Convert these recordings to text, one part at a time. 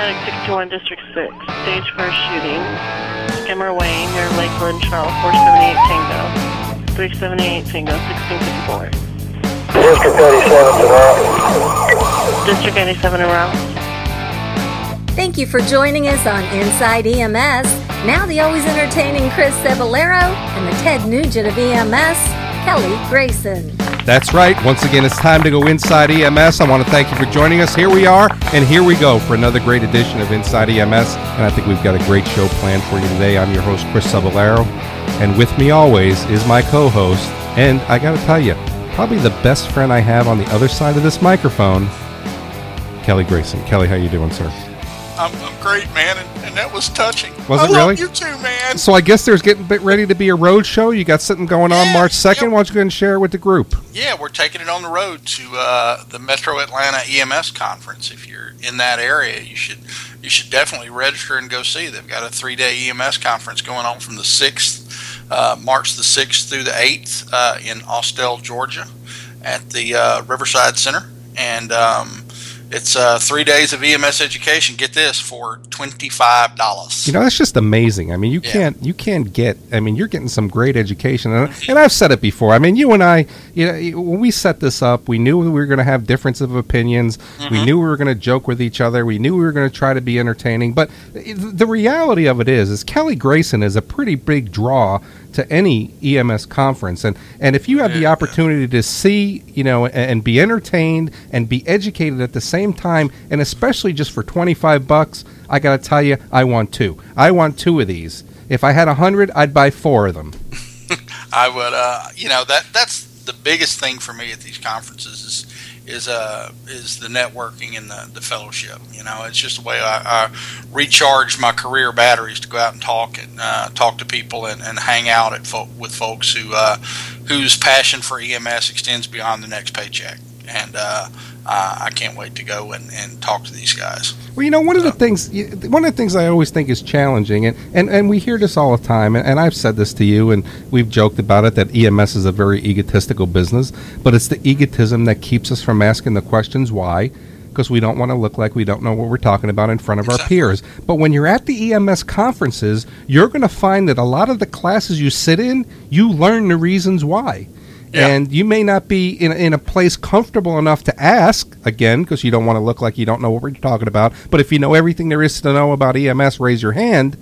Paramedic 61 District 6. Stage 4 shooting. Skimmer Wayne near Lakeland, Charles 478 Tango. 378 Tango, 1654. District 87 around. District 87 around. Thank you for joining us on Inside EMS. Now the always entertaining Chris Cebollero and the Ted Nugent of EMS, Kelly Grayson. That's right. Once again, it's time to go inside EMS. I want to thank you for joining us. Here we are, and here we go for another great edition of Inside EMS. And I think we've got a great show planned for you today. I'm your host, Chris Cebollero, and with me always is my co-host, and I got to tell you, probably the best friend I have on the other side of this microphone, Kelly Grayson. Kelly, how you doing, sir? I'm, I'm great, man, and, and that was touching. Was I it love really? you too, man. So I guess there's getting bit ready to be a road show. You got something going on Yeah, March 2nd. yep. Why don't you go and share it with the group? Yeah, we're taking it on the road to uh, the Metro Atlanta EMS conference. If you're in that area, you should you should definitely register and go see. They've got a three day EMS conference going on from the sixth, uh, March the sixth through the eighth uh, in Austell, Georgia, at the uh, Riverside Center, and um, it's uh, three days of EMS education. Get this for twenty five dollars. You know, that's just amazing. I mean, you Yeah. can't you can't get. I mean, you're getting some great education, and, mm-hmm. and I've said it before. I mean, you and I, you know, when we set this up, we knew we were going to have difference of opinions. We mm-hmm. knew we were going to joke with each other. We knew we were going to try to be entertaining. But eh, the reality of it is, is Kelly Grayson is a pretty big draw to any EMS conference, and and if you have the opportunity to see, you know, and, and be entertained and be educated at the same time, and especially just for twenty five bucks, I got to tell you, I want two. I want two of these. If I had a hundred, I'd buy four of them. I would, uh, you know, that that's the biggest thing for me at these conferences is is uh is the networking and the, the fellowship. You know, it's just the way I, I recharge my career batteries to go out and talk and uh, talk to people and, and hang out at fo- with folks who uh, whose passion for EMS extends beyond the next paycheck. And uh, uh, I can't wait to go and, and talk to these guys. Well, you know, one of the things one of the things I always think is challenging, and, and, and we hear this all the time, and, and I've said this to you, and we've joked about it that EMS is a very egotistical business, but it's the egotism that keeps us from asking the questions why, because we don't want to look like we don't know what we're talking about in front of our peers. But when you're at the EMS conferences, you're going to find that a lot of the classes you sit in, you learn the reasons why. Yeah. And you may not be in, in a place comfortable enough to ask again because you don't want to look like you don't know what we're talking about. But if you know everything there is to know about EMS, raise your hand.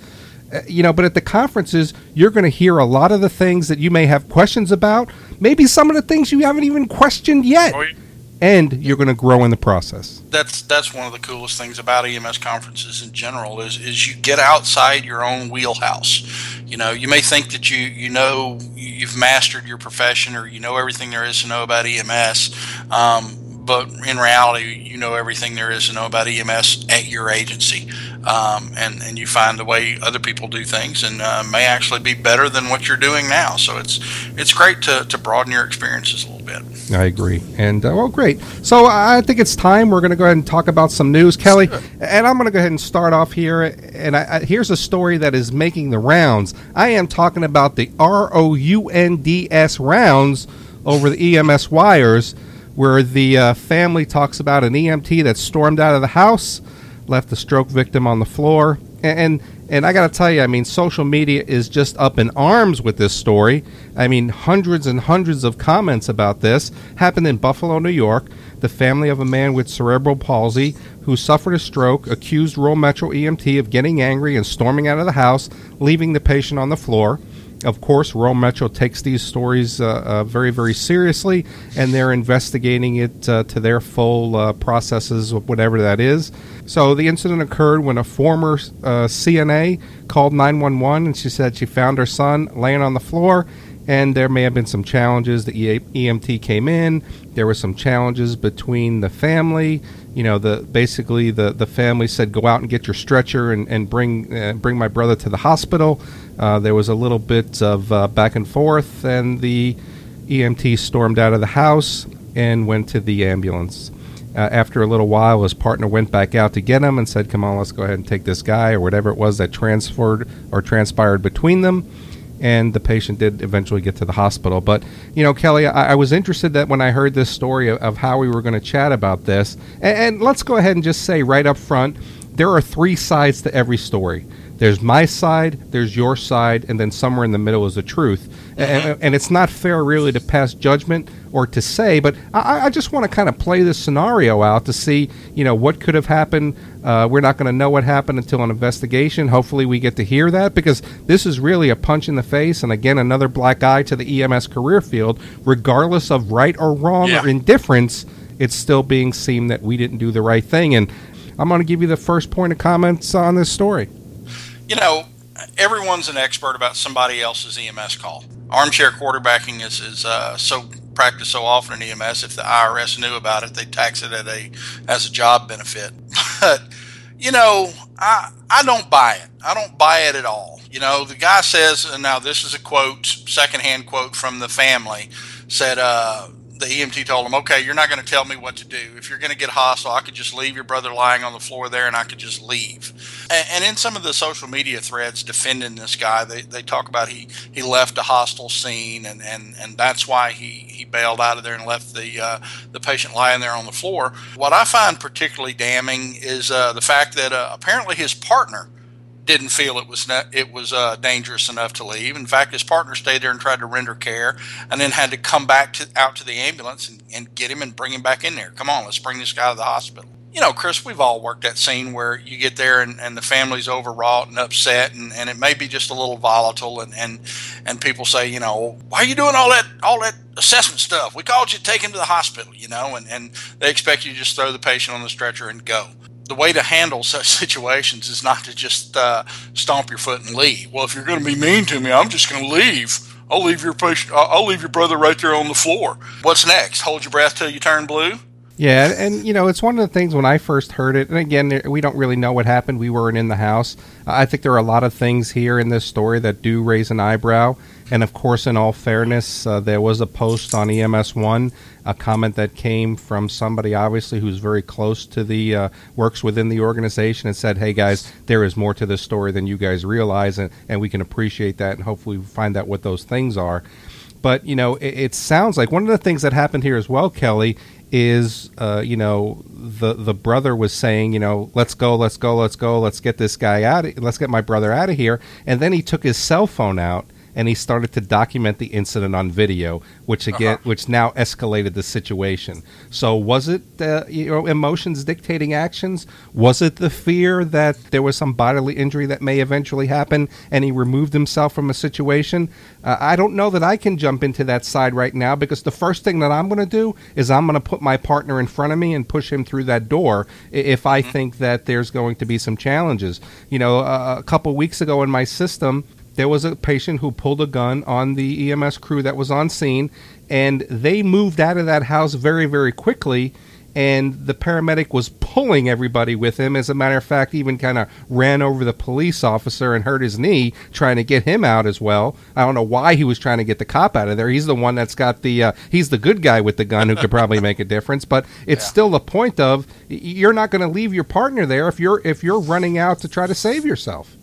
Uh, you know, but at the conferences, you're going to hear a lot of the things that you may have questions about. Maybe some of the things you haven't even questioned yet, Oh, and you're going to grow in the process. that's that's one of the coolest things about EMS conferences in general is is you get outside your own wheelhouse. You know, you may think that you you know you've mastered your profession or you know everything there is to know about EMS, um, but in reality, you know everything there is to know about EMS at your agency, um, and and you find the way other people do things and uh, may actually be better than what you're doing now. So it's it's great to to broaden your experiences a little bit. I agree. And, uh, well, great. So I think it's time. We're going to go ahead and talk about some news, Kelly. And I'm going to go ahead and start off here. And I, I, here's a story that is making the rounds. I am talking about the R O U N D S rounds over the EMS wires, where the uh, family talks about an EMT that stormed out of the house, left the stroke victim on the floor. And, and I got to tell you, I mean, social media is just up in arms with this story. I mean, hundreds and hundreds of comments about this happened in Buffalo, New York. The family of a man with cerebral palsy who suffered a stroke accused Rural Metro EMT of getting angry and storming out of the house, leaving the patient on the floor. Of course, Rural Metro takes these stories uh, uh, very, very seriously, and they're investigating it uh, to their full processes, whatever that is. So the incident occurred when a former CNA called 911, and she said she found her son laying on the floor, and there may have been some challenges. The EMT came in. There were some challenges between the family. You know, the basically the, the family said, "Go out and get your stretcher and and bring uh, bring my brother to the hospital." Uh, there was a little bit of uh, back and forth, and the EMT stormed out of the house and went to the ambulance. Uh, after a little while, his partner went back out to get him and said, "Come on, let's go ahead and take this guy," or whatever it was that transferred or transpired between them and the patient did eventually get to the hospital. But you know, Kelly, I, I was interested that when I heard this story of, of how we were going to chat about this, and, and let's go ahead and just say right up front there are three sides to every story. There's my side, there's your side, and then somewhere in the middle is the truth. And, and it's not fair, really, to pass judgment or to say. But I, I just want to kind of play this scenario out to see, you know, what could have happened. Uh, we're not going to know what happened until an investigation. Hopefully, we get to hear that because this is really a punch in the face, and again, another black eye to the EMS career field, regardless of right or wrong Yeah. or indifference. It's still being seen that we didn't do the right thing, and I'm going to give you the first point of comments on this story. You know, everyone's an expert about somebody else's EMS call. Armchair quarterbacking is, is uh, so practiced so often in EMS. If the IRS knew about it, they'd tax it at a as a job benefit. But you know, I I don't buy it. I don't buy it at all. You know, the guy says, and now this is a quote, secondhand quote from the family, said, uh, the EMT told him, okay, you're not going to tell me what to do. If you're going to get hostile, I could just leave your brother lying on the floor there and I could just leave. And, and in some of the social media threads defending this guy, they, they talk about he, he left a hostile scene and, and, and that's why he, he bailed out of there and left the, uh, the patient lying there on the floor. What I find particularly damning is uh, the fact that uh, apparently his partner didn't feel it was it was uh, dangerous enough to leave. In fact, his partner stayed there and tried to render care, and then had to come back to, out to the ambulance and, and get him and bring him back in there. Come on, let's bring this guy to the hospital. You know, Chris, we've all worked that scene where you get there and, and the family's overwrought and upset, and, and it may be just a little volatile, and, and and people say, you know, why are you doing all that all that assessment stuff? We called you to take him to the hospital, you know, and, and they expect you to just throw the patient on the stretcher and go the way to handle such situations is not to just uh, stomp your foot and leave. Well, if you're going to be mean to me, I'm just going to leave. I'll leave your patient. I'll leave your brother right there on the floor. What's next? Hold your breath till you turn blue. Yeah, and you know, it's one of the things when I first heard it, and again, we don't really know what happened. We weren't in the house. I think there are a lot of things here in this story that do raise an eyebrow. And of course, in all fairness, uh, there was a post on EMS1, a comment that came from somebody obviously who's very close to the uh, works within the organization and said, "Hey guys, there is more to this story than you guys realize, and, and we can appreciate that, and hopefully find out what those things are." But you know, it, it sounds like one of the things that happened here as well, Kelly, is uh, you know the the brother was saying, you know, let's go, let's go, let's go, let's get this guy out, of, let's get my brother out of here, and then he took his cell phone out and he started to document the incident on video, which again, Uh-huh. which now escalated the situation. So was it uh, you know emotions dictating actions? Was it the fear that there was some bodily injury that may eventually happen, and he removed himself from a situation? Uh, I don't know that I can jump into that side right now because the first thing that I'm going to do is I'm going to put my partner in front of me and push him through that door if I think that there's going to be some challenges. You know, uh, a couple weeks ago in my system, there was a patient who pulled a gun on the EMS crew that was on scene, and they moved out of that house very, very quickly. And the paramedic was pulling everybody with him. As a matter of fact, even kind of ran over the police officer and hurt his knee trying to get him out as well. I don't know why he was trying to get the cop out of there. He's the one that's got the uh, he's the good guy with the gun who could probably make a difference. But it's still the point of you're not going to leave your partner there if you're if you're running out to try to save yourself.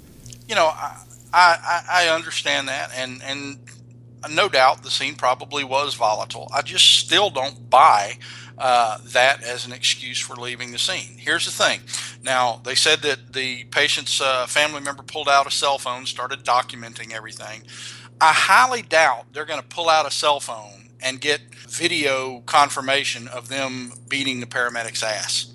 You know, I I, I understand that, and and no doubt the scene probably was volatile. I just still don't buy uh, that as an excuse for leaving the scene. Here's the thing. Now, they said that the patient's uh, family member pulled out a cell phone, started documenting everything. I highly doubt they're going to pull out a cell phone and get video confirmation of them beating the paramedic's ass.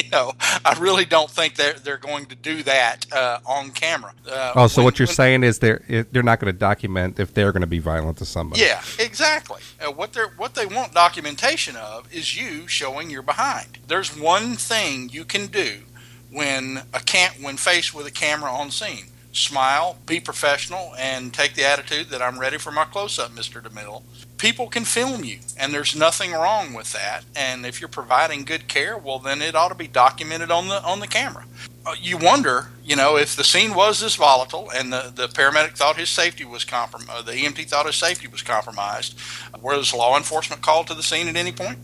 you know, I really don't think they're they're going to do that uh, on camera. Uh, Oh, so when- what you're when- saying is they're they're not going to document if they're going to be violent to somebody. Yeah, exactly. Uh, what they what they want documentation of is you showing you're behind. There's one thing you can do when a can when faced with a camera on scene. Smile, be professional, and take the attitude that I'm ready for my close up, Mr. DeMille. People can film you, and there's nothing wrong with that. And if you're providing good care, well, then it ought to be documented on the on the camera. Uh, you wonder, you know, if the scene was this volatile and the, the paramedic thought his safety was compromised, the EMT thought his safety was compromised, was law enforcement called to the scene at any point?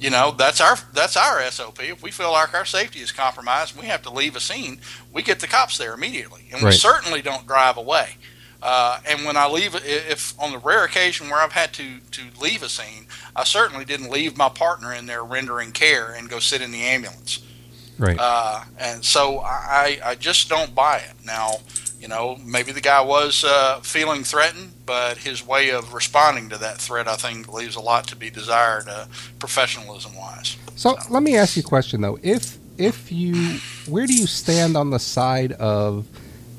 You know, that's our that's our SOP. If we feel like our safety is compromised, we have to leave a scene. We get the cops there immediately, and we certainly don't drive away. Uh, and when I leave, if on the rare occasion where I've had to to leave a scene, I certainly didn't leave my partner in there rendering care and go sit in the ambulance. Right. Uh, and so I, I just don't buy it. Now, you know, maybe the guy was uh, feeling threatened, but his way of responding to that threat, I think, leaves a lot to be desired, uh, professionalism wise. So, let me ask you a question though. If if you, where do you stand on the side of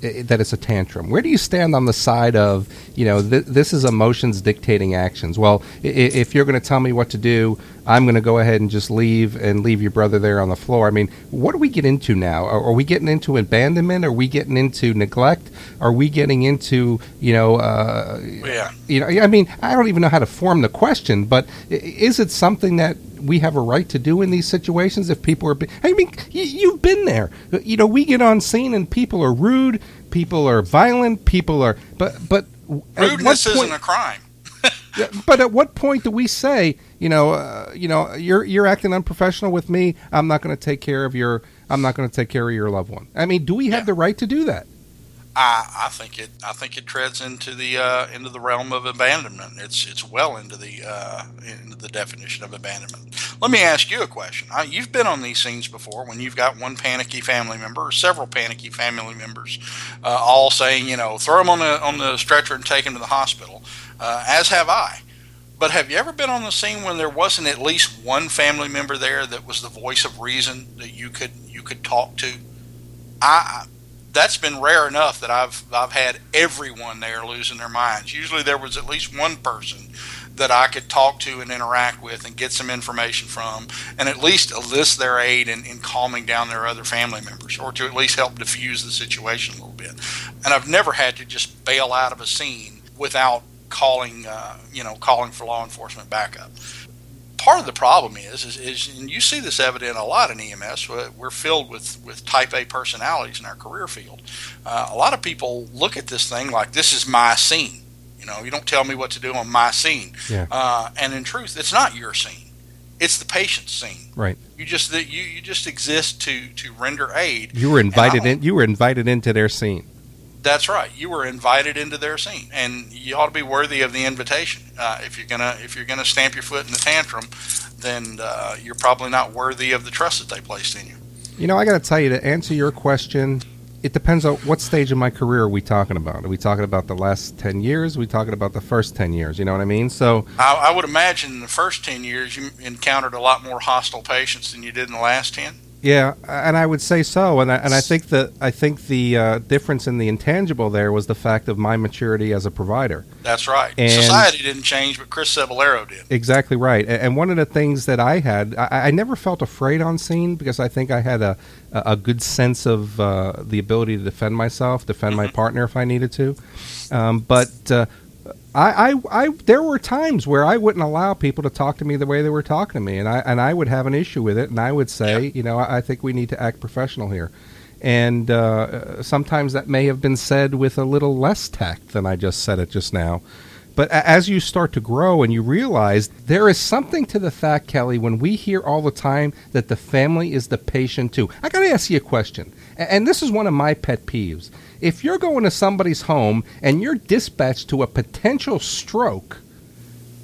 that it's a tantrum? Where do you stand on the side of you know th- this is emotions dictating actions? Well, i- if you're going to tell me what to do, I'm going to go ahead and just leave and leave your brother there on the floor. I mean, what do we get into now? Are, are we getting into abandonment? Are we getting into neglect? Are we getting into you know? Uh, Yeah. you know, I mean, I don't even know how to form the question, but is it something that we have a right to do in these situations if people are? Be- I mean, y- you've been there. You know, we get on scene and people are rude, people are violent, people are, but but Rudeness isn't a crime. But at what point do we say, you know, uh, you know, you're you're acting unprofessional with me. I'm not going to take care of your. I'm not going to take care of your loved one. I mean, do we have Yeah. the right to do that? I, I think it. I think it treads into the uh, into the realm of abandonment. It's it's well into the uh, into the definition of abandonment. Let me ask you a question. Uh, you've been on these scenes before when you've got one panicky family member or several panicky family members, uh, all saying, you know, throw them on the on the stretcher and take them to the hospital. Uh, as have I. But have you ever been on the scene when there wasn't at least one family member there that was the voice of reason that you could you could talk to? I that's been rare enough that I've I've had everyone there losing their minds. Usually there was at least one person that I could talk to and interact with and get some information from and at least enlist their aid in, in calming down their other family members or to at least help diffuse the situation a little bit. And I've never had to just bail out of a scene without calling uh, you know calling for law enforcement backup part of the problem is, is, is and you see this evident a lot in EMS. we're- filled with, with type A personalities in our career field. Uh, a lot of people look at this thing like this is my scene. You know, you don't tell me what to do on my scene. Yeah. Uh, and in truth, it's not your scene. It's the patient's scene. Right. You just you, you just exist to to render aid. You were invited in. You were invited into their scene. That's right. You were invited into their scene, and you ought to be worthy of the invitation. Uh, if you're gonna if you're gonna stamp your foot in the tantrum, then uh, you're probably not worthy of the trust that they placed in you. You know, I got to tell you to answer your question. It depends on what stage of my career are we talking about. Are we talking about the last ten years? Are we talking about the first ten years? You know what I mean? So I, I would imagine in the first ten years you encountered a lot more hostile patients than you did in the last ten. Yeah, and I would say so. And I, and I think that I think the uh, difference in the intangible there was the fact of my maturity as a provider. That's right. And- Society didn't change, but Chris Cebollero did. Exactly right. And one of the things that I had, I, I never felt afraid on scene because I think I had a, a a good sense of uh, the ability to defend myself, defend my partner if I needed to. Um, but uh, I, I, I, there were times where I wouldn't allow people to talk to me the way they were talking to me, and I and I would have an issue with it, and I would say, you know, I, I think we need to act professional here. And uh, sometimes that may have been said with a little less tact than I just said it just now. But as you start to grow and you realize there is something to the fact, Kelly, when we hear all the time that the family is the patient too. I got to ask you a question. And this is one of my pet peeves. If you're going to somebody's home and you're dispatched to a potential stroke,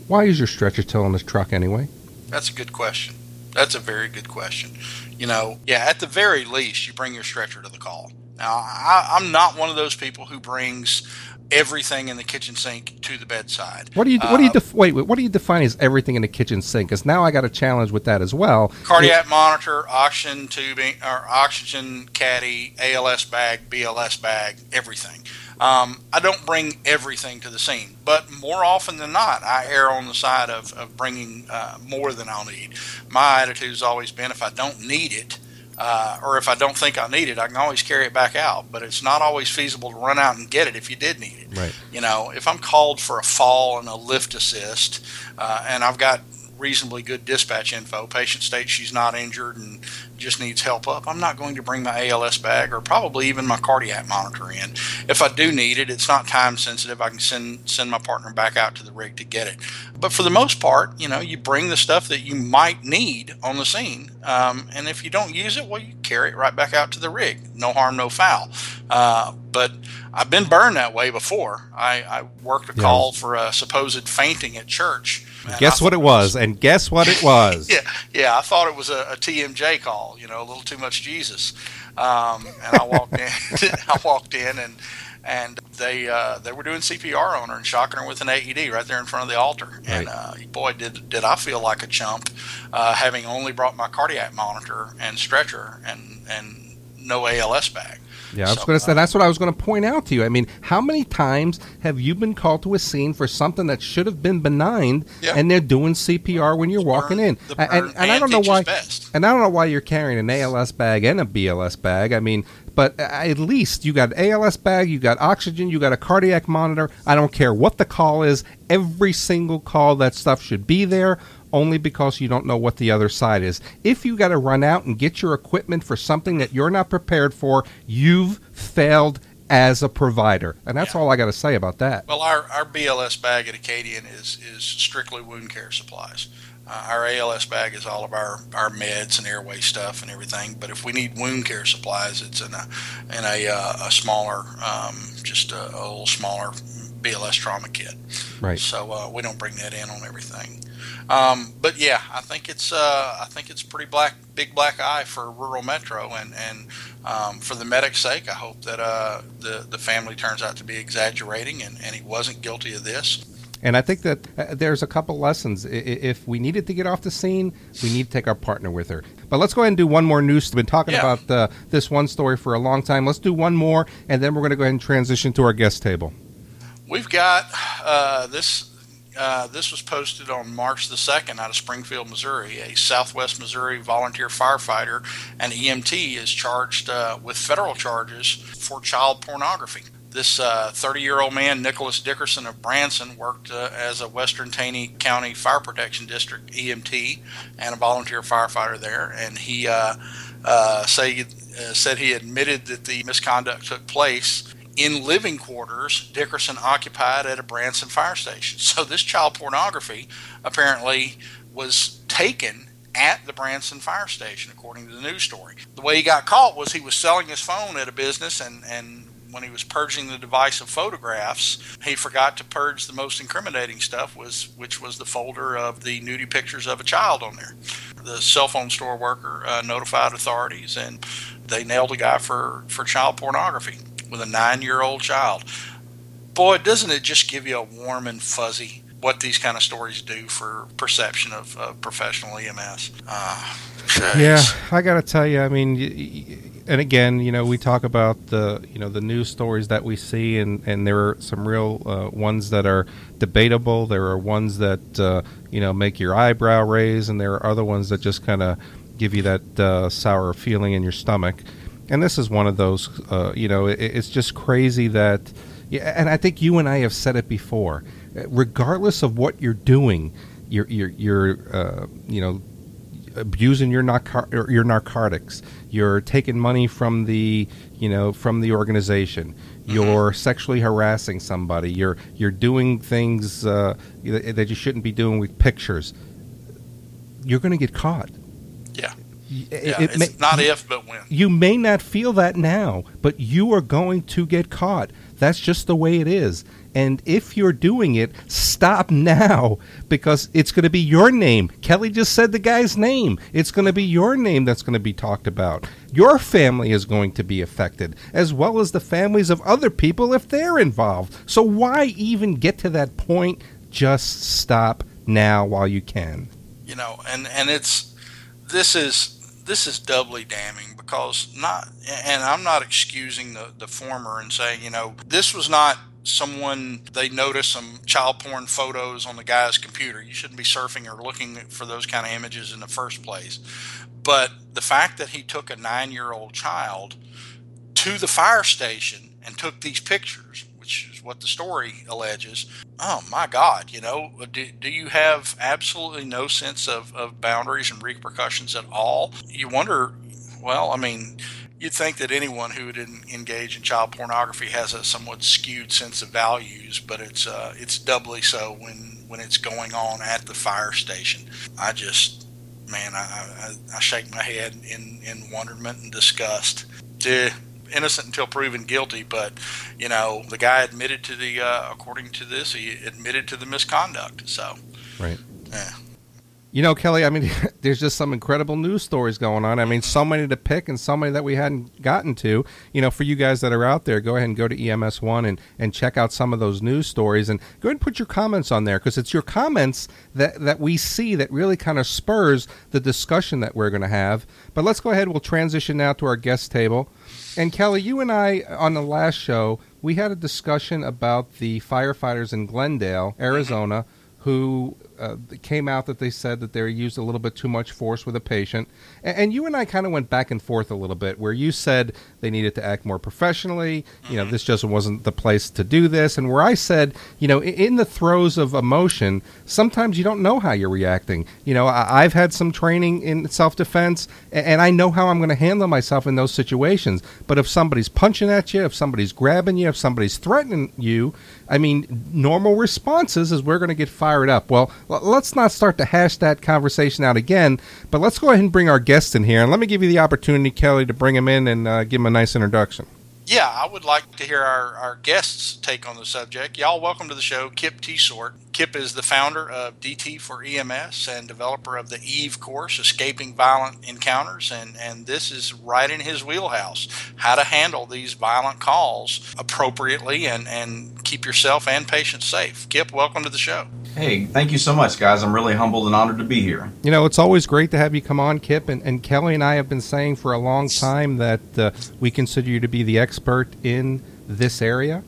why is your stretcher still in the truck anyway? That's a good question. That's a very good question. You know, yeah, at the very least, you bring your stretcher to the call. Now, I, I'm not one of those people who brings everything in the kitchen sink to the bedside. What do you what do you Uh, def- wait, wait? What do you define as everything in the kitchen sink? Because now I got a challenge with that as well. cardiac monitor, oxygen tubing, or oxygen caddy, ALS bag, BLS bag, everything. Um, I don't bring everything to the scene, but more often than not, I err on the side of, of bringing uh, more than I'll need. My attitude has always been if I don't need it, uh, or if I don't think I need it, I can always carry it back out. But it's not always feasible to run out and get it if you did need it. Right. You know, if I'm called for a fall and a lift assist, uh, and I've got reasonably good dispatch info, patient states she's not injured and just needs help up, I'm not going to bring my ALS bag or probably even my cardiac monitor in. If I do need it, it's not time sensitive. I can send send my partner back out to the rig to get it. But for the most part, you know, you bring the stuff that you might need on the scene, um, and if you don't use it, well, you carry it right back out to the rig. No harm, no foul. Uh, but I've been burned that way before. I, I worked a Yeah. call for a supposed fainting at church. And Guess what it was, and guess what it was. yeah, yeah. I thought it was a, a TMJ call. You know, a little too much Jesus. Um, and I walked in. I walked in, and and they uh, they were doing CPR on her and shocking her with an AED right there in front of the altar. And uh, boy, did did I feel like a chump, uh, having only brought my cardiac monitor and stretcher and and no ALS bag. Yeah, I was So, going to say uh, that's what I was going to point out to you. I mean, how many times have you been called to a scene for something that should have been benign, Yeah. and they're doing CPR when you're walking in? And, and I don't know why. And I don't know why you're carrying an ALS bag and a BLS bag. I mean, but at least you got an ALS bag, you got oxygen, you got a cardiac monitor. I don't care what the call is. Every single call, that stuff should be there. Only because you don't know what the other side is. If you got to run out and get your equipment for something that you're not prepared for, you've failed as a provider, and that's Yeah. all I got to say about that. Well, our, our BLS bag at Acadian is is strictly wound care supplies. Uh, our ALS bag is all of our, our meds and airway stuff and everything. But if we need wound care supplies, it's in a in a, uh, a smaller, um, just a, a little smaller BLS trauma kit. Right. So uh, we don't bring that in on everything. Um, but yeah, I think it's uh, I think it's pretty black, big black eye for rural metro, and and um, for the medic's sake, I hope that uh, the the family turns out to be exaggerating, and, and he wasn't guilty of this. And I think that uh, there's a couple lessons. If we needed to get off the scene, we need to take our partner with her. But let's go ahead and do one more news. We've been talking Yeah. about uh, this one story for a long time. Let's do one more, and then we're going to go ahead and transition to our guest table. We've got uh, this. Uh, this was posted on March the 2nd out of Springfield, Missouri. A Southwest Missouri volunteer firefighter and EMT is charged uh, with federal charges for child pornography. This 30 year old man, Nicholas Dickerson of Branson, worked uh, as a Western Taney County Fire Protection District EMT and a volunteer firefighter there. And he uh, uh, say, uh, said he admitted that the misconduct took place in living quarters Dickerson occupied at a Branson fire station. So this child pornography apparently was taken at the Branson fire station, according to the news story. The way he got caught was he was selling his phone at a business and, and when he was purging the device of photographs, he forgot to purge the most incriminating stuff, was which was the folder of the nudie pictures of a child on there. The cell phone store worker uh, notified authorities, and they nailed a guy for, for child pornography with a nine-year-old child. Boy, doesn't it just give you a warm and fuzzy what these kind of stories do for perception of, of professional EMS? Uh, Yeah, I got to tell you. I mean, y- y- and again, you know, we talk about the you know the news stories that we see, and and there are some real uh, ones that are debatable. There are ones that uh, you know make your eyebrow raise, and there are other ones that just kind of give you that uh, sour feeling in your stomach. And this is one of those. Uh, you know, it, it's just crazy that. Yeah, and I think you and I have said it before. Regardless of what you're doing, you're you're, you're uh, you know abusing your narco- your narcotics. You're taking money from the you know from the organization. You're sexually harassing somebody. You're you're doing things uh, that you shouldn't be doing with pictures. You're going to get caught. It- yeah. it it's may- not if, but when. you may not feel that now, but you are going to get caught. That's just the way it is. And if you're doing it, stop now because it's going to be your name. Kelly just said the guy's name. It's going to be your name that's going to be talked about. Your family is going to be affected, as well as the families of other people if they're involved. So why even get to that point? Just stop now while you can. you know and and it's this is this is doubly damning because not and i'm not excusing the the former and saying you know this was not someone they noticed some child porn photos on the guy's computer. You shouldn't be surfing or looking for those kind of images in the first place. But the fact that he took a nine year old child to the fire station and took these pictures, which is what the story alleges. Oh my God, you know, do, do you have absolutely no sense of, of boundaries and repercussions at all? You wonder, well, I mean, you'd think that anyone who would en- engage in child pornography has a somewhat skewed sense of values, but it's uh, it's doubly so when when it's going on at the fire station. I just man, I, I, I shake my head in, in wonderment and disgust. Duh, innocent until proven guilty, but you know the guy admitted to the uh, according to this, he admitted to the misconduct. So, Right. yeah. You know, Kelly, I mean, there's just some incredible news stories going on. I mean, so many to pick and so many that we hadn't gotten to. You know, for you guys that are out there, go ahead and go to EMS1 and, and check out some of those news stories and go ahead and put your comments on there because it's your comments that, that we see that really kind of spurs the discussion that we're going to have. But let's go ahead. We'll transition now to our guest table. And Kelly, you and I on the last show, we had a discussion about the firefighters in Glendale, Arizona, who uh, came out that they said that they used a little bit too much force with a patient. And, and you and I kind of went back and forth a little bit, where you said they needed to act more professionally. You know, this just wasn't the place to do this. And where I said, you know, i- in the throes of emotion, sometimes you don't know how you're reacting. You know, I, I've had some training in self defense, and I know how I'm going to handle myself in those situations. But if somebody's punching at you, if somebody's grabbing you, if somebody's threatening you, I mean, normal responses is we're going to get fired up. Well, let's not start to hash that conversation out again, but let's go ahead and bring our guest in here. And let me give you the opportunity, Kelly, to bring him in and uh, give him a nice introduction. Yeah, I would like to hear our, our guests' take on the subject. Y'all, welcome to the show, Kip Tietsort. Kip is the founder of DT for EMS and developer of the EVE course, Escaping Violent Encounters, and, and this is right in his wheelhouse, how to handle these violent calls appropriately and, and keep yourself and patients safe. Kip, welcome to the show. Hey, thank you so much, guys. I'm really humbled and honored to be here. You know, it's always great to have you come on, Kip. And, and Kelly and I have been saying for a long time that uh, we consider you to be the expert in this area.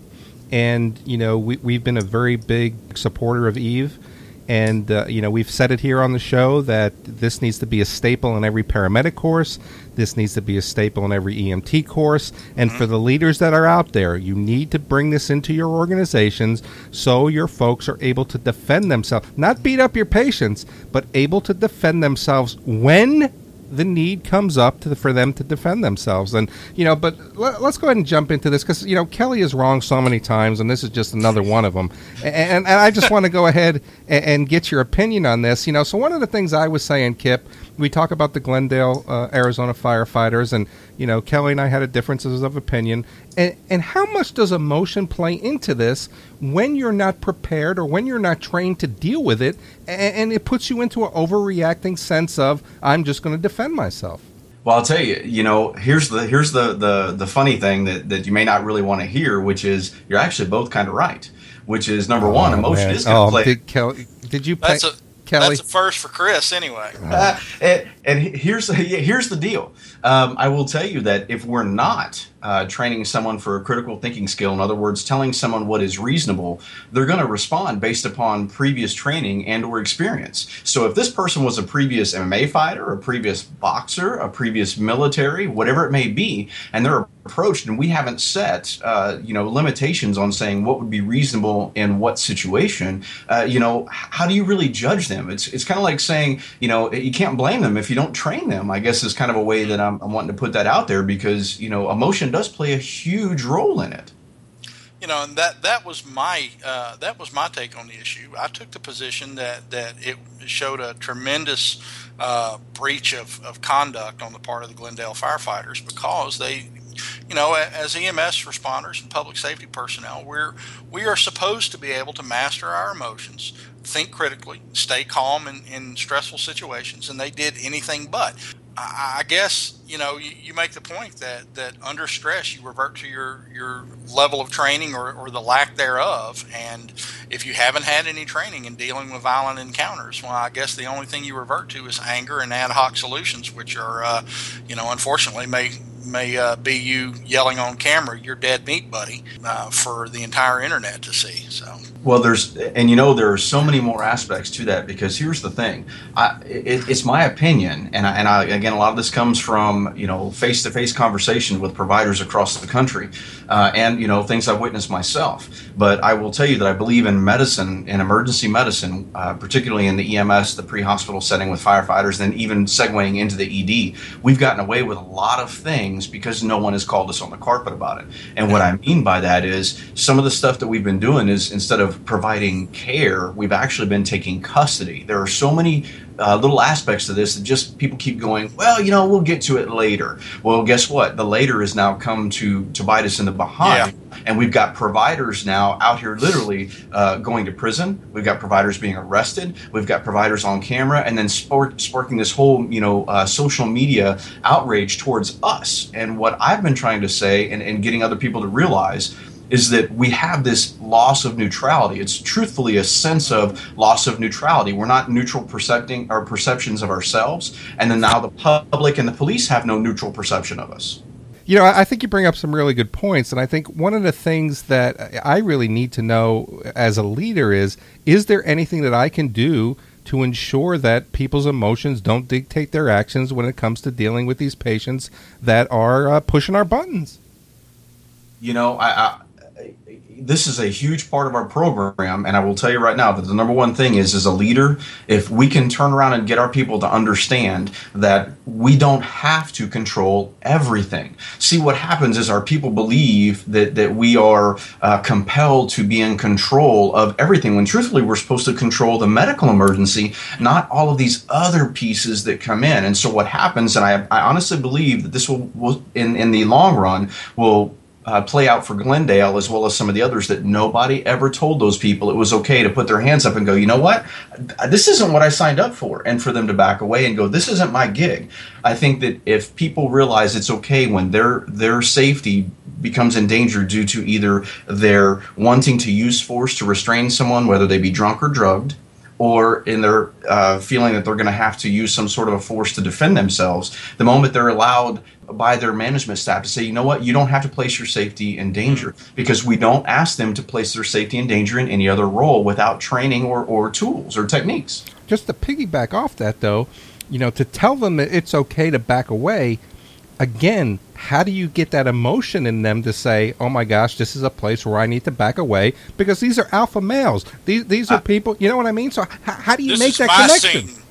And, you know, we, we've been a very big supporter of Eve. And, uh, you know, we've said it here on the show that this needs to be a staple in every paramedic course. This needs to be a staple in every EMT course. And for the leaders that are out there, you need to bring this into your organizations so your folks are able to defend themselves. Not beat up your patients, but able to defend themselves when the need comes up to for them to defend themselves. And you know, but let, us go ahead and jump into this because you know Kelly is wrong so many times, and this is just another one of them. And, and I just want to go ahead and, and get your opinion on this. You know, so one of the things I was saying, Kip, we talk about the Glendale, uh, Arizona firefighters, and you know, Kelly and I had a differences of opinion. And, and how much does emotion play into this when you're not prepared or when you're not trained to deal with it, and, and it puts you into an overreacting sense of I'm just going to defend myself. Well, I'll tell you, you know, here's the here's the the the funny thing that that you may not really want to hear, which is you're actually both kind of right. Which is number one, emotion man. is going to oh, play. Did, Kelly, did you play, That's a Kelly? that's a first for Chris, anyway. Uh, and, and here's here's the deal. Um, I will tell you that if we're not uh, training someone for a critical thinking skill, in other words, telling someone what is reasonable, they're going to respond based upon previous training and or experience. So if this person was a previous MMA fighter, a previous boxer, a previous military, whatever it may be, and they're approached and we haven't set uh, you know limitations on saying what would be reasonable in what situation uh, you know how do you really judge them it's it's kind of like saying you know you can't blame them if you don't train them i guess is kind of a way that I'm, I'm wanting to put that out there because you know emotion does play a huge role in it you know, and that that was my uh, that was my take on the issue. I took the position that that it showed a tremendous uh, breach of, of conduct on the part of the Glendale firefighters because they, you know, as EMS responders and public safety personnel, we're we are supposed to be able to master our emotions, think critically, stay calm in, in stressful situations, and they did anything but. I guess you know you, you make the point that that under stress you revert to your your level of training or, or the lack thereof, and if you haven't had any training in dealing with violent encounters, well, I guess the only thing you revert to is anger and ad hoc solutions, which are uh, you know unfortunately may may uh, be you yelling on camera, "You're dead meat, buddy," uh, for the entire internet to see. So Well, there's, and you know, there are so many more aspects to that because here's the thing. I, it, it's my opinion, and I, and I, again, a lot of this comes from, you know, face to face conversation with providers across the country uh, and, you know, things I've witnessed myself. But I will tell you that I believe in medicine, in emergency medicine, uh, particularly in the EMS, the pre hospital setting with firefighters, and even segueing into the ED. We've gotten away with a lot of things because no one has called us on the carpet about it. And what I mean by that is some of the stuff that we've been doing is instead of providing care, we've actually been taking custody. There are so many uh, little aspects to this that just people keep going. Well, you know, we'll get to it later. Well, guess what? The later has now come to to bite us in the behind, and we've got providers now out here literally uh, going to prison. We've got providers being arrested. We've got providers on camera, and then spark, sparking this whole you know uh, social media outrage towards us. And what I've been trying to say, and, and getting other people to realize is that we have this loss of neutrality. It's truthfully a sense of loss of neutrality. We're not neutral percepting our perceptions of ourselves, and then now the public and the police have no neutral perception of us. You know, I think you bring up some really good points, and I think one of the things that I really need to know as a leader is: is there anything that I can do to ensure that people's emotions don't dictate their actions when it comes to dealing with these patients that are uh, pushing our buttons? You know, I, I this is a huge part of our program and i will tell you right now that the number one thing is as a leader if we can turn around and get our people to understand that we don't have to control everything. See what happens is our people believe that that we are uh, compelled to be in control of everything when truthfully we're supposed to control the medical emergency not all of these other pieces that come in. And so what happens and i, I honestly believe that this will, will in in the long run will uh, play out for Glendale as well as some of the others that nobody ever told those people it was okay to put their hands up and go, you know what, this isn't what I signed up for, and for them to back away and go, this isn't my gig. I think that if people realize it's okay when their their safety becomes endangered due to either their wanting to use force to restrain someone, whether they be drunk or drugged, or in their uh, feeling that they're going to have to use some sort of a force to defend themselves, the moment they're allowed by their management staff to say, you know what, you don't have to place your safety in danger because we don't ask them to place their safety in danger in any other role without training or, or tools or techniques. Just to piggyback off that, though, you know, to tell them that it's okay to back away, again, how do you get that emotion in them to say, "Oh my gosh, this is a place where I need to back away"? Because these are alpha males. These these are uh, people. You know what I mean? So h- how do you make that connection? Scene.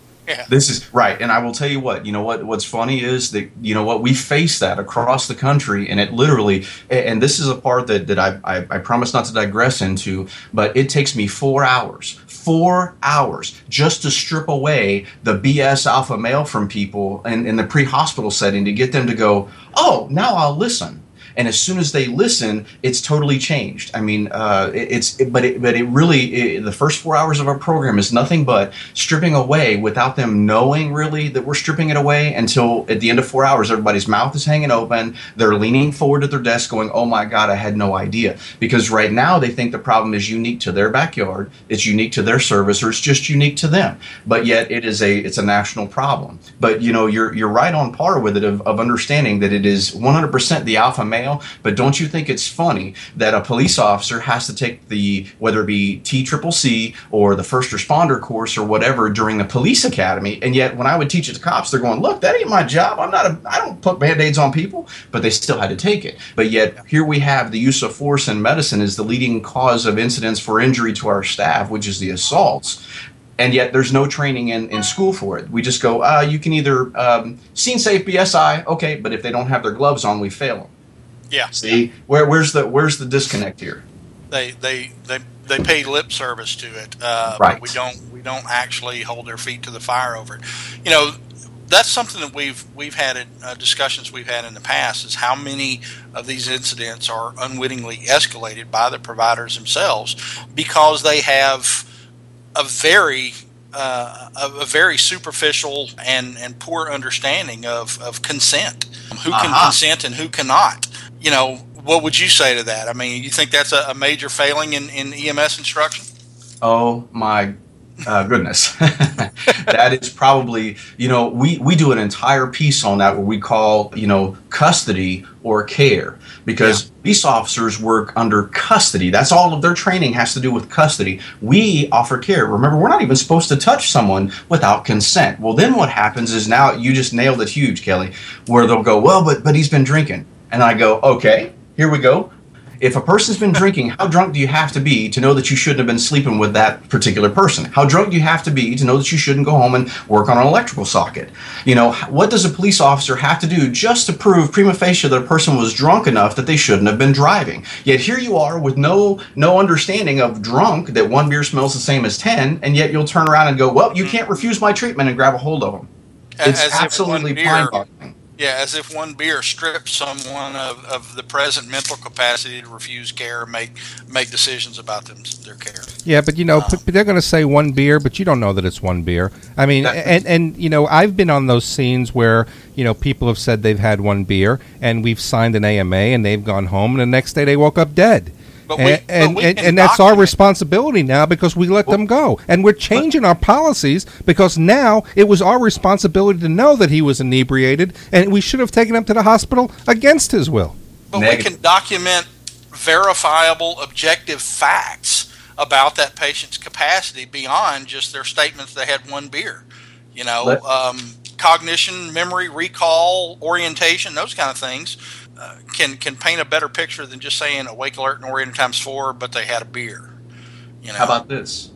This is right, and I will tell you what. You know what? What's funny is that you know what we face that across the country, and it literally. And this is a part that that I I, I promise not to digress into, but it takes me four hours, four hours just to strip away the BS alpha male from people in, in the pre-hospital setting to get them to go, oh, now I'll listen and as soon as they listen, it's totally changed. I mean, uh, it, it's it, but it, but it really it, the first four hours of our program is nothing but stripping away without them knowing really that we're stripping it away until at the end of four hours, everybody's mouth is hanging open, they're leaning forward at their desk, going, "Oh my God, I had no idea," because right now they think the problem is unique to their backyard, it's unique to their service, or it's just unique to them. But yet it is a it's a national problem. But you know, you're you're right on par with it of, of understanding that it is 100% the alpha male But don't you think it's funny that a police officer has to take the whether it be T Triple C or the first responder course or whatever during the police academy, and yet when I would teach it to cops, they're going, "Look, that ain't my job. I'm not a. I don't put band-aids on people." But they still had to take it. But yet here we have the use of force in medicine is the leading cause of incidents for injury to our staff, which is the assaults and yet there's no training in, in school for it. We just go, uh, you can either um, scene safe BSI, okay, but if they don't have their gloves on, we fail them. Yeah. See where where's the where's the disconnect here? They they they they pay lip service to it, uh, right? we don't we don't actually hold their feet to the fire over it. You know, that's something that we've we've had in, uh, discussions we've had in the past is how many of these incidents are unwittingly escalated by the providers themselves because they have a very uh, a, a, very superficial and, and poor understanding of, of consent. Who can uh-huh. consent and who cannot you know, what would you say to that? I mean, you think that's a, a major failing in, in EMS instruction? Oh my uh, goodness, that is probably you know we we do an entire piece on that where we call you know custody or care because yeah. police officers work under custody. That's all of their training has to do with custody. We offer care. Remember, we're not even supposed to touch someone without consent. Well, then what happens is now you just nailed it huge, Kelly, where they'll go, well, but but he's been drinking. And I go, okay, here we go. if a person's been drinking, how drunk do you have to be to know that you shouldn't have been sleeping with that particular person? How drunk do you have to be to know that you shouldn't go home and work on an electrical socket? You know, what does a police officer have to do just to prove prima facie that a person was drunk enough that they shouldn't have been driving? Yet here you are with no no understanding of drunk that one beer smells the same as 10 and yet you'll turn around and go, "Well, you can't refuse my treatment and grab a hold of them." It's As absolutely mind-boggling. Yeah, as if one beer strips someone of, of the present mental capacity to refuse care and make make decisions about them their care. Yeah, but you know, p- they're going to say one beer, but you don't know that it's one beer. I mean, That- and and you know, I've been on those scenes where you know people have said they've had one beer, and we've signed an AMA, and they've gone home, and the next day they woke up dead. But and, we- but and, we and, and that's our document- responsibility now because we let them go, and we're changing our policies because now it was our responsibility to know that he was inebriated, and we should have taken him to the hospital against his will. But Negative. we can document verifiable, objective facts about that patient's capacity beyond just their statements they had one beer. You know, Let- um, cognition, memory, recall, orientation, those kind of things uh, can can paint a better picture than just saying awake, alert, and oriented times four, but they had a beer. You know, How about this?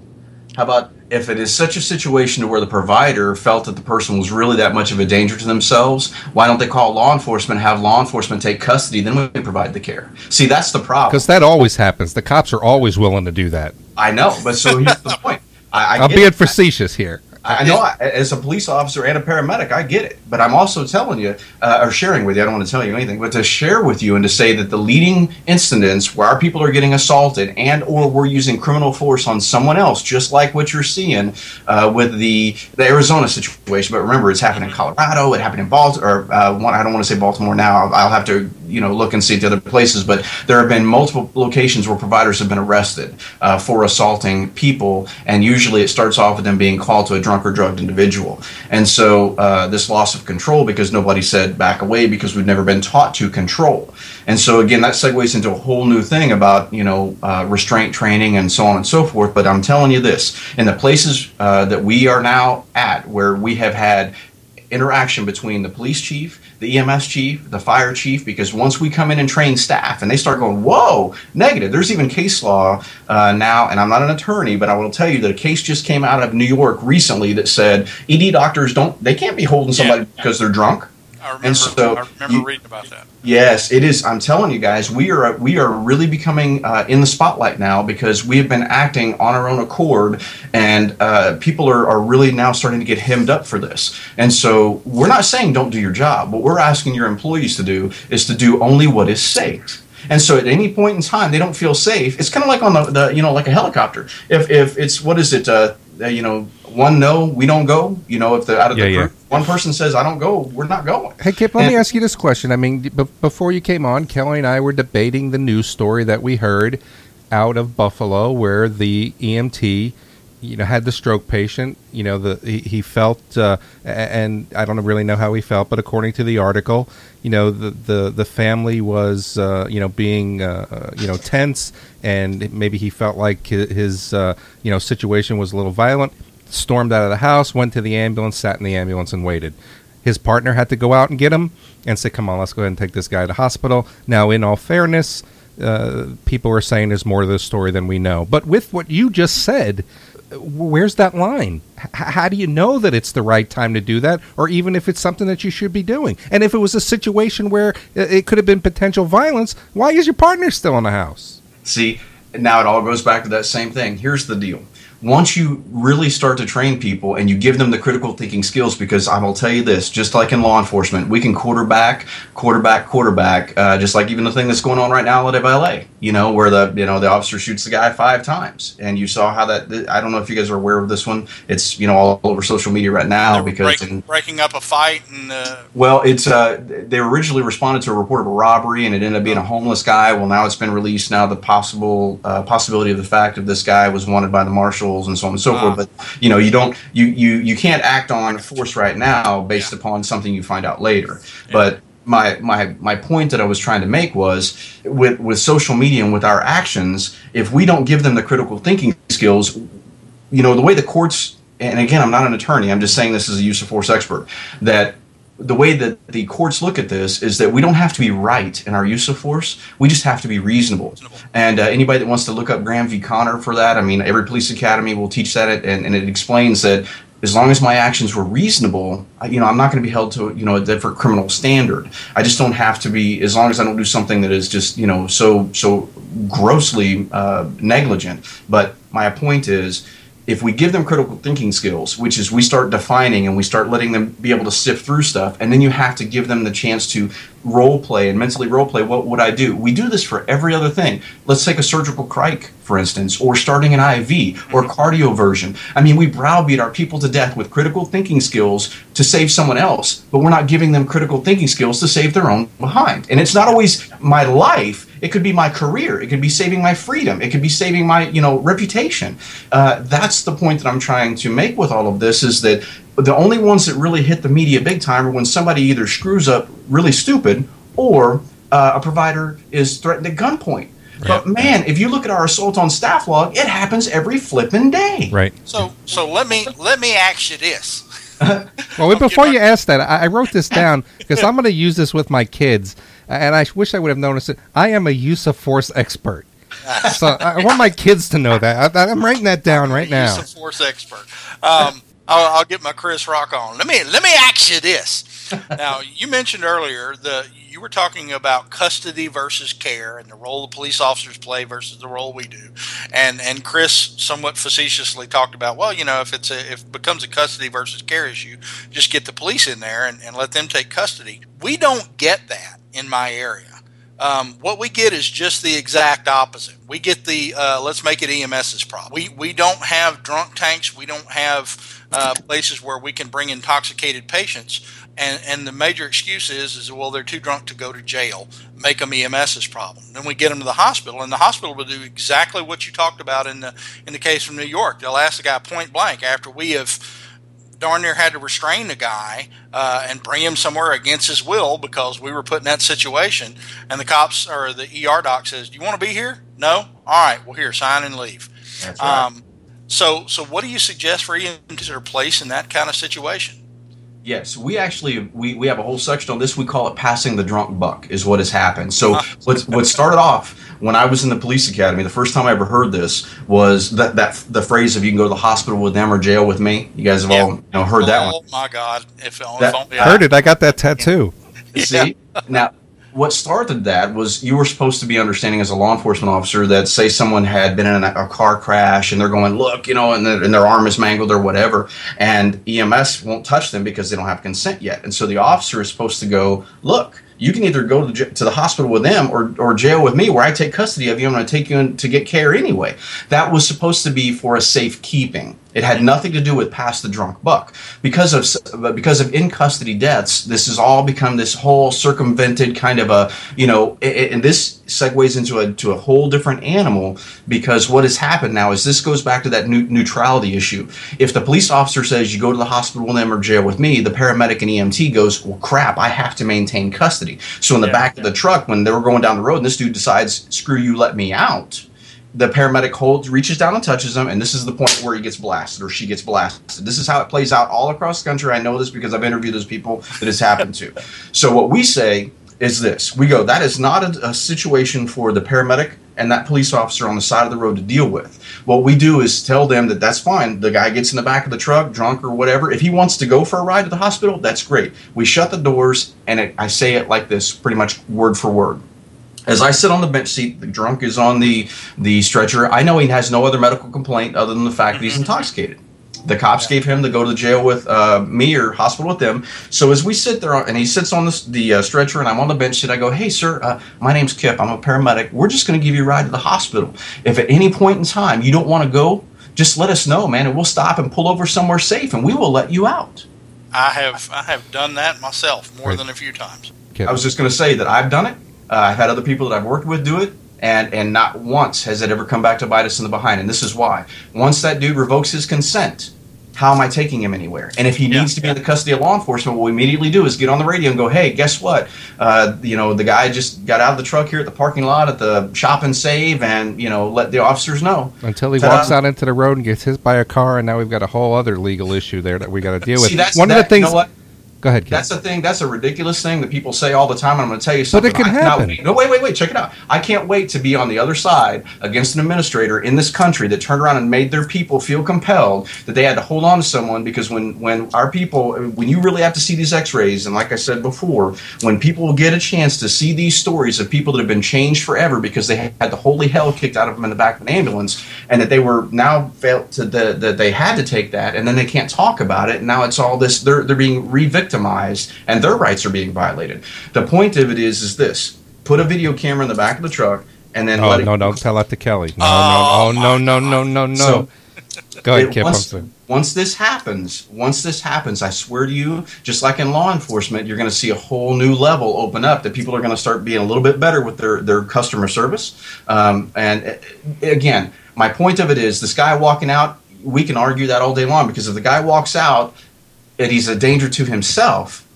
How about if it is such a situation to where the provider felt that the person was really that much of a danger to themselves, why don't they call law enforcement, have law enforcement take custody, then we provide the care? See, that's the problem. Because that always happens. The cops are always willing to do that. I know, but so here's the point. I, I I'm get being it. facetious here. I know, I- as a police officer and a paramedic, I get it. But I'm also telling you, uh, or sharing with you, I don't want to tell you anything, but to share with you and to say that the leading incidents where our people are getting assaulted and or we're using criminal force on someone else, just like what you're seeing uh, with the, the Arizona situation. But remember, it's happened in Colorado, it happened in Baltimore, or uh, one, I don't want to say Baltimore now. I'll, I'll have to, you know, look and see at the other places. But there have been multiple locations where providers have been arrested uh, for assaulting people, and usually it starts off with them being called to a drunk or drugged individual. And so uh, this loss of control because nobody said back away because we've never been taught to control. And so again, that segues into a whole new thing about you know uh, restraint training and so on and so forth. But I'm telling you this: in the places uh, that we are now at, where we have had interaction between the police chief, the EMS chief, the fire chief, because once we come in and train staff and they start going, whoa, negative. There's even case law uh, now, and I'm not an attorney, but I will tell you that a case just came out of New York recently that said ED doctors don't, they can't be holding somebody Yeah. because they're drunk. I remember, and so I remember you- reading about that. Yes, it is. I'm telling you guys, we are we are really becoming uh, in the spotlight now because we have been acting on our own accord, and uh, people are, are really now starting to get hemmed up for this. And so we're not saying don't do your job. What we're asking your employees to do is to do only what is safe. And so at any point in time, they don't feel safe. It's kind of like on the, the you know like a helicopter. If if it's what is it? Uh, uh, Uh, you know, one no, we don't go. You know, if the out of Yeah, the yeah. group, one person says I don't go, we're not going. Hey, Kip, let me ask you this question. I mean, b- before you came on, Kelly and I were debating the news story that we heard out of Buffalo where the EMT, you know, had the stroke patient. You know, the he, he felt, uh, and I don't really know how he felt, but according to the article, you know, the the, the family was, uh, you know, being, uh, uh, you know, tense, and maybe he felt like his, uh, you know, situation was a little violent. Stormed out of the house, went to the ambulance, sat in the ambulance, and waited. His partner had to go out and get him and say, "Come on, let's go ahead and take this guy to hospital." Now, in all fairness, uh, people are saying there's more to this story than we know. But with what you just said, where's that line? H- how do you know that it's the right time to do that, or even if it's something that you should be doing? And if it was a situation where uh, it could have been potential violence, why is your partner still in the house? See, now it all goes back to that same thing. Here's the deal. Once you really start to train people and you give them the critical thinking skills, because I will tell you this, just like in law enforcement, we can quarterback, quarterback, quarterback, uh, just like even the thing that's going on right now at LA, you know, where the, you know, the officer shoots the guy five times. And you saw how that, I don't know if you guys are aware of this one. It's, you know, all over social media right now because breaking, in- breaking up a fight and uh, well, it's uh, they originally responded to a report of a robbery, and it ended up being a homeless guy. Well, now it's been released. Now the possible uh, possibility of the fact of this guy was wanted by the and so on and so Ah. forth. But you know, you don't you you you can't act on force right now based upon something you find out later. But my my my point that I was trying to make was with with social media and with our actions, if we don't give them the critical thinking skills, you know, the way the courts and again, I'm not an attorney. I'm just saying this as a use of force expert that the way that the courts look at this is that we don't have to be right in our use of force. We just have to be reasonable. And uh, anybody that wants to look up Graham v. Connor for that, I mean, every police academy will teach that, and, and it explains that as long as my actions were reasonable, you know, I'm not going to be held to, you know, a different criminal standard. I just don't have to be, as long as I don't do something that is just, you know, so so grossly uh, negligent. But my point is, if we give them critical thinking skills, which is we start defining and we start letting them be able to sift through stuff, and then you have to give them the chance to role play and mentally role play. What would I do? We do this for every other thing. Let's take a surgical cric, for instance, or starting an IV or cardioversion. I mean, we browbeat our people to death with critical thinking skills to save someone else, but we're not giving them critical thinking skills to save their own behind. And it's not always my life. It could be my career. It could be saving my freedom. It could be saving my, you know, reputation. Uh, that's the point that I'm trying to make with all of this is that the only ones that really hit the media big time are when somebody either screws up really stupid or uh, a provider is threatened at gunpoint. But man, if you look at our assault on staff log, it happens every flipping day. Right. So so let me let me ask you this. Well, before you ask that, I, I wrote this down because I'm going to use this with my kids, and I wish I would have noticed it. I am a use of force expert, so I want my kids to know that. I, I'm writing that down right now. Use of force expert. Um, I'll, I'll get my Chris Rock on. Let me let me ask you this. Now, you mentioned earlier the you were talking about custody versus care and the role the police officers play versus the role we do, and and Chris somewhat facetiously talked about well, you know, if it's a if it becomes a custody versus care issue, just get the police in there and, and let them take custody. We don't get that in my area. Um, what we get is just the exact opposite. We get the uh, let's make it EMS's problem. We we don't have drunk tanks. We don't have uh, places where we can bring intoxicated patients. And and the major excuse is is well they're too drunk to go to jail. Make them EMS's problem. Then we get them to the hospital, and the hospital will do exactly what you talked about in the in the case from New York. They'll ask the guy point blank after we have darn near had to restrain the guy uh, and bring him somewhere against his will because we were put in that situation. And the cops or the ER doc says, "Do you want to be here? No. All right. Well, here, sign and leave." That's right. Um, so, so what do you suggest for EMTs that are placed in that kind of situation? Yes, we actually we, we have a whole section on this. We call it passing the drunk buck is what has happened. So what what started off when I was in the police academy, the first time I ever heard this was that that the phrase of you can go to the hospital with them or jail with me. You guys have all you know, heard that oh one. my God! If, if That- only Heard it. I got that tattoo. See now. What started that was you were supposed to be understanding as a law enforcement officer that say someone had been in a, a car crash and they're going look you know and, their- and their arm is mangled or whatever and EMS won't touch them because they don't have consent yet and so the officer is supposed to go look you can either go to the, to the hospital with them or, or jail with me where I take custody of you. I'm going to take you in to get care anyway. That was supposed to be for a safekeeping. It had nothing to do with pass the drunk buck. Because of because of in custody deaths, this has all become this whole circumvented kind of a you know, and this segues into a to a whole different animal because what has happened now is this goes back to that new, neutrality issue. If the police officer says you go to the hospital with them or jail with me, the paramedic and EMT goes, well, crap, I have to maintain custody. So in the back of the truck, when they were going down the road, and this dude decides, screw you, let me out the paramedic holds, reaches down and touches him, and this is the point where he gets blasted or she gets blasted. This is how it plays out all across the country. I know this because I've interviewed those people that it's happened to. So what we say is this: we go, that is not a, a situation for the paramedic and that police officer on the side of the road to deal with. What we do is tell them that that's fine. The guy gets in the back of the truck, drunk or whatever. If he wants to go for a ride to the hospital, that's great. We shut the doors, and it, I say it like this, pretty much word for word. As I sit on the bench seat, the drunk is on the the stretcher. I know he has no other medical complaint other than the fact that he's intoxicated. The cops gave him to go to jail with uh, me or hospital with them. So as we sit there, and he sits on the, the uh, stretcher, and I'm on the bench seat, I go, "Hey, sir, uh, my name's Kip. I'm a paramedic. We're just going to give you a ride to the hospital. If at any point in time you don't want to go, just let us know, man, and we'll stop and pull over somewhere safe, and we will let you out." I have I have done that myself more Right. than a few times. Okay. I was just going to say that I've done it. Uh, I've had other people that I've worked with do it, and and not once has it ever come back to bite us in the behind. And this is why. Once that dude revokes his consent, how am I taking him anywhere? And if he Yeah, needs to be in the custody of law enforcement, what we immediately do is get on the radio and go, "Hey, guess what? Uh, you know, the guy just got out of the truck here at the parking lot at the shop and save, and you know, let the officers know." Until he Ta-da. walks out into the road and gets hit by a car, and now we've got a whole other legal issue there that we got to deal with. See, that's One of the things. You know what? Go ahead, Kip. That's a thing. That's a ridiculous thing that people say all the time. And I'm going to tell you something. But it can I happen. wait- No, wait, wait, wait. Check it out. I can't wait to be on the other side against an administrator in this country that turned around and made their people feel compelled that they had to hold on to someone because when when our people, when you really have to see these X-rays, and like I said before, when people get a chance to see these stories of people that have been changed forever because they had the holy hell kicked out of them in the back of an ambulance, and that they were now felt to the, that they had to take that, and then they can't talk about it, and now it's all this. They're they're being re-victimized, and their rights are being violated. The point of it is, is this: put a video camera in the back of the truck, and then Oh let it no, don't tell that to Kelly. No, Oh, no, no, no, no, no, no, So- Go ahead, It- Kip. Once, once this happens, once this happens, I swear to you, just like in law enforcement, you're going to see a whole new level open up. That people are going to start being a little bit better with their their customer service. Um, and uh, again, my point of it is, this guy walking out, we can argue that all day long because if the guy walks out and he's a danger to himself.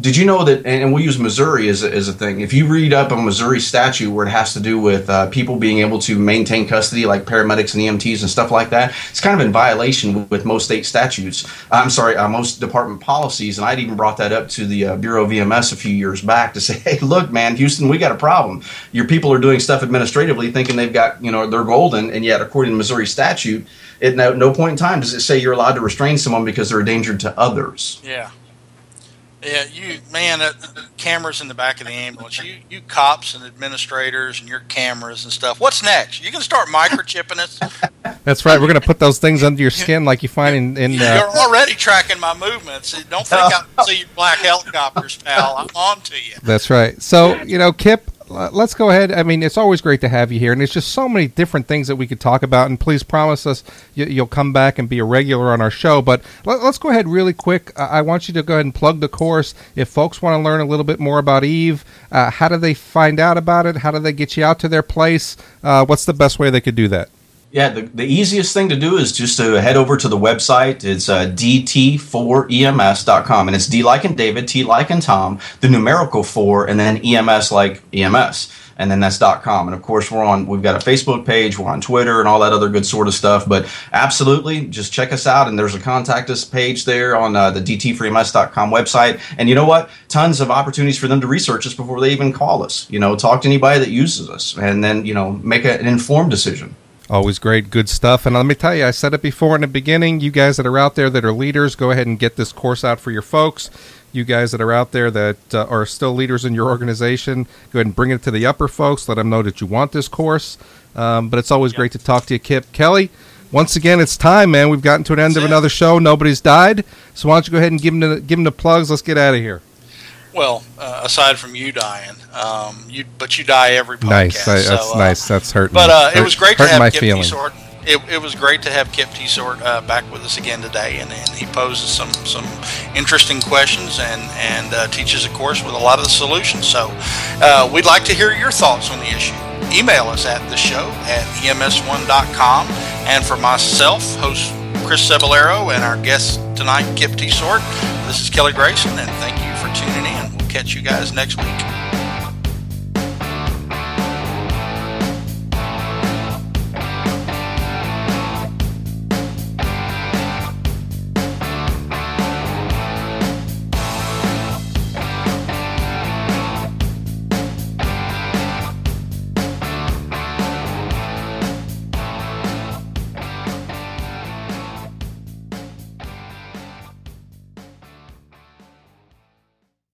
Did you know that? And we'll use Missouri as a, as a thing. If you read up a Missouri statute where it has to do with uh, people being able to maintain custody, like paramedics and EMTs and stuff like that, it's kind of in violation with, most state statutes. I'm sorry, uh, most department policies. And I'd even brought that up to the uh, Bureau of EMS a few years back to say, hey, look, man, Houston, we got a problem. Your people are doing stuff administratively, thinking they've got, you know, they're golden, and yet according to Missouri statute, at no, no point in time does it say you're allowed to restrain someone because they're a danger to others. Yeah. Yeah, you man, uh, cameras in the back of the ambulance. You, you cops and administrators and your cameras and stuff. What's next? You can start microchipping us. That's right. We're gonna put those things under your skin like you find in. in You're uh, already tracking my movements. Don't think I don't see your black helicopters, pal. I'm on to you. that's right. So you know, Kip, l- let's go ahead. I mean, it's always great to have you here, and there's just so many different things that we could talk about. And please promise us you, you'll come back and be a regular on our show. But let, let's go ahead really quick. I want you to go ahead and plug the course. If folks want to learn a little bit more about Eve, uh, how do they find out about it? How do they get you out to their place? Uh, what's the best way they could do that? Yeah, the, the easiest thing to do is just to head over to the website. It's uh, dt4ems.com. And it's D like in David, T like in Tom, the numerical 4, and then EMS like EMS. And then that's .com. And of course, we're on, we've got a Facebook page, we're on Twitter and all that other good sort of stuff. But absolutely, just check us out. And there's a contact us page there on uh, the dt4ems.com website. And you know what? Tons of opportunities for them to research us before they even call us. You know, talk to anybody that uses us and then, you know, make a, an informed decision. Always great, good stuff. And let me tell you, I said it before in the beginning. You guys that are out there that are leaders, go ahead and get this course out for your folks. You guys that are out there that uh, are still leaders in your organization, go ahead and bring it to the upper folks. Let them know that you want this course. Um, but it's always great to talk to you, Kip. Kelly, once again, it's time, man. We've gotten to an end of it. another show. Nobody's died. So why don't you go ahead and give them the, give them the plugs? Let's get out of here. Well, uh, aside from you dying, um, you but you die every podcast. Nice. I, so, that's uh, nice. That's hurting. But uh, it was great to have my Kip. Tietsort. It, it was great to have Kip Tietsort uh, back with us again today, and, and he poses some some interesting questions and and uh, teaches a course with a lot of the solutions. So uh, we'd like to hear your thoughts on the issue. Email us at the show at ems1.com. And for myself, host Chris Cebollero, and our guest tonight, Kip Tietsort, this is Kelly Grayson, and thank you for tuning in. We'll catch you guys next week.